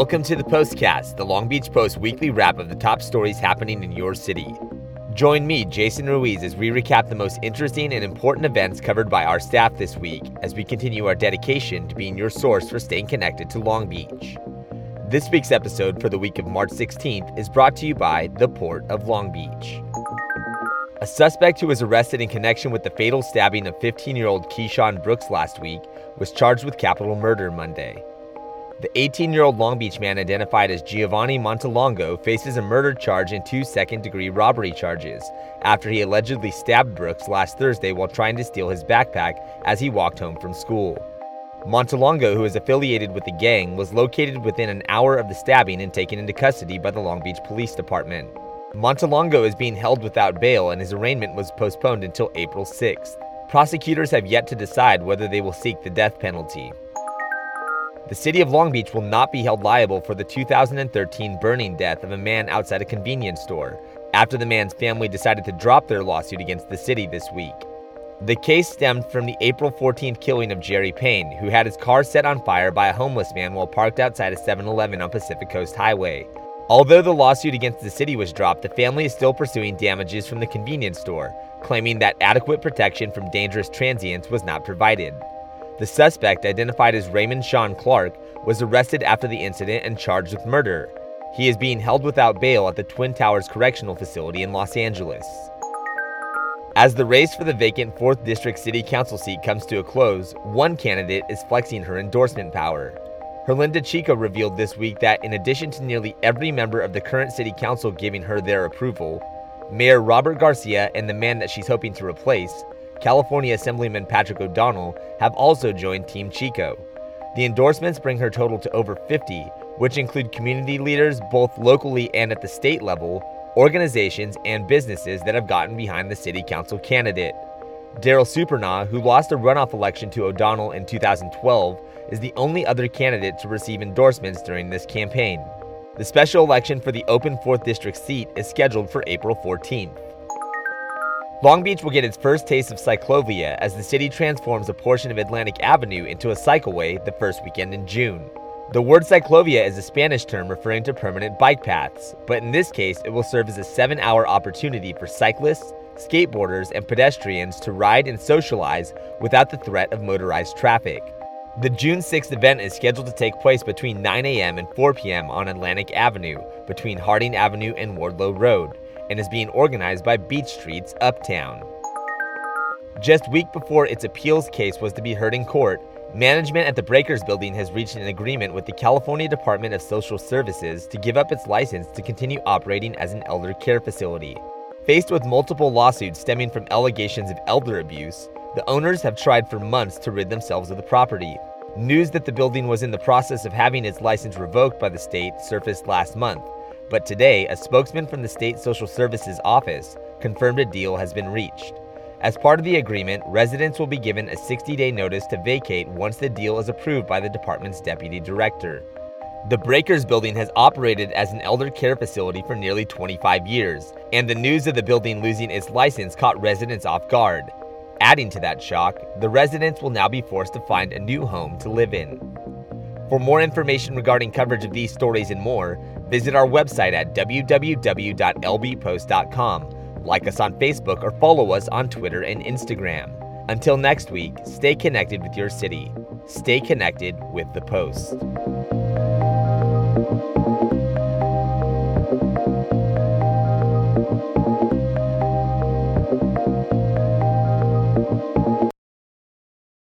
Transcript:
Welcome to the Postcast, the Long Beach Post weekly wrap of the top stories happening in your city. Join me, Jason Ruiz, as we recap the most interesting and important events covered by our staff this week as we continue our dedication to being your source for staying connected to Long Beach. This week's episode for the week of March 16th is brought to you by the Port of Long Beach. A suspect who was arrested in connection with the fatal stabbing of 15 year old Keyshawn Brooks last week was charged with capital murder Monday. The 18 year old Long Beach man identified as Giovanni Montalongo faces a murder charge and two second degree robbery charges after he allegedly stabbed Brooks last Thursday while trying to steal his backpack as he walked home from school. Montalongo, who is affiliated with the gang, was located within an hour of the stabbing and taken into custody by the Long Beach Police Department. Montalongo is being held without bail and his arraignment was postponed until April 6th. Prosecutors have yet to decide whether they will seek the death penalty. The city of Long Beach will not be held liable for the 2013 burning death of a man outside a convenience store after the man's family decided to drop their lawsuit against the city this week. The case stemmed from the April 14th killing of Jerry Payne, who had his car set on fire by a homeless man while parked outside a 7 Eleven on Pacific Coast Highway. Although the lawsuit against the city was dropped, the family is still pursuing damages from the convenience store, claiming that adequate protection from dangerous transients was not provided. The suspect, identified as Raymond Sean Clark, was arrested after the incident and charged with murder. He is being held without bail at the Twin Towers Correctional Facility in Los Angeles. As the race for the vacant 4th District City Council seat comes to a close, one candidate is flexing her endorsement power. Herlinda Chico revealed this week that in addition to nearly every member of the current City Council giving her their approval, Mayor Robert Garcia and the man that she's hoping to replace, California Assemblyman Patrick O'Donnell have also joined Team Chico. The endorsements bring her total to over 50, which include community leaders both locally and at the state level, organizations, and businesses that have gotten behind the city council candidate. Daryl Supernaw, who lost a runoff election to O'Donnell in 2012, is the only other candidate to receive endorsements during this campaign. The special election for the open 4th District seat is scheduled for April 14th. Long Beach will get its first taste of ciclovia as the city transforms a portion of Atlantic Avenue into a cycleway the first weekend in June. The word ciclovia is a Spanish term referring to permanent bike paths, but in this case, it will serve as a seven hour opportunity for cyclists, skateboarders, and pedestrians to ride and socialize without the threat of motorized traffic. The June 6th event is scheduled to take place between 9 a.m. and 4 p.m. on Atlantic Avenue, between Harding Avenue and Wardlow Road and is being organized by Beach Streets Uptown. Just week before its appeals case was to be heard in court, management at the Breakers building has reached an agreement with the California Department of Social Services to give up its license to continue operating as an elder care facility. Faced with multiple lawsuits stemming from allegations of elder abuse, the owners have tried for months to rid themselves of the property. News that the building was in the process of having its license revoked by the state surfaced last month, but today, a spokesman from the State Social Services Office confirmed a deal has been reached. As part of the agreement, residents will be given a 60 day notice to vacate once the deal is approved by the department's deputy director. The Breakers building has operated as an elder care facility for nearly 25 years, and the news of the building losing its license caught residents off guard. Adding to that shock, the residents will now be forced to find a new home to live in. For more information regarding coverage of these stories and more, visit our website at www.lbpost.com. Like us on Facebook or follow us on Twitter and Instagram. Until next week, stay connected with your city. Stay connected with the Post.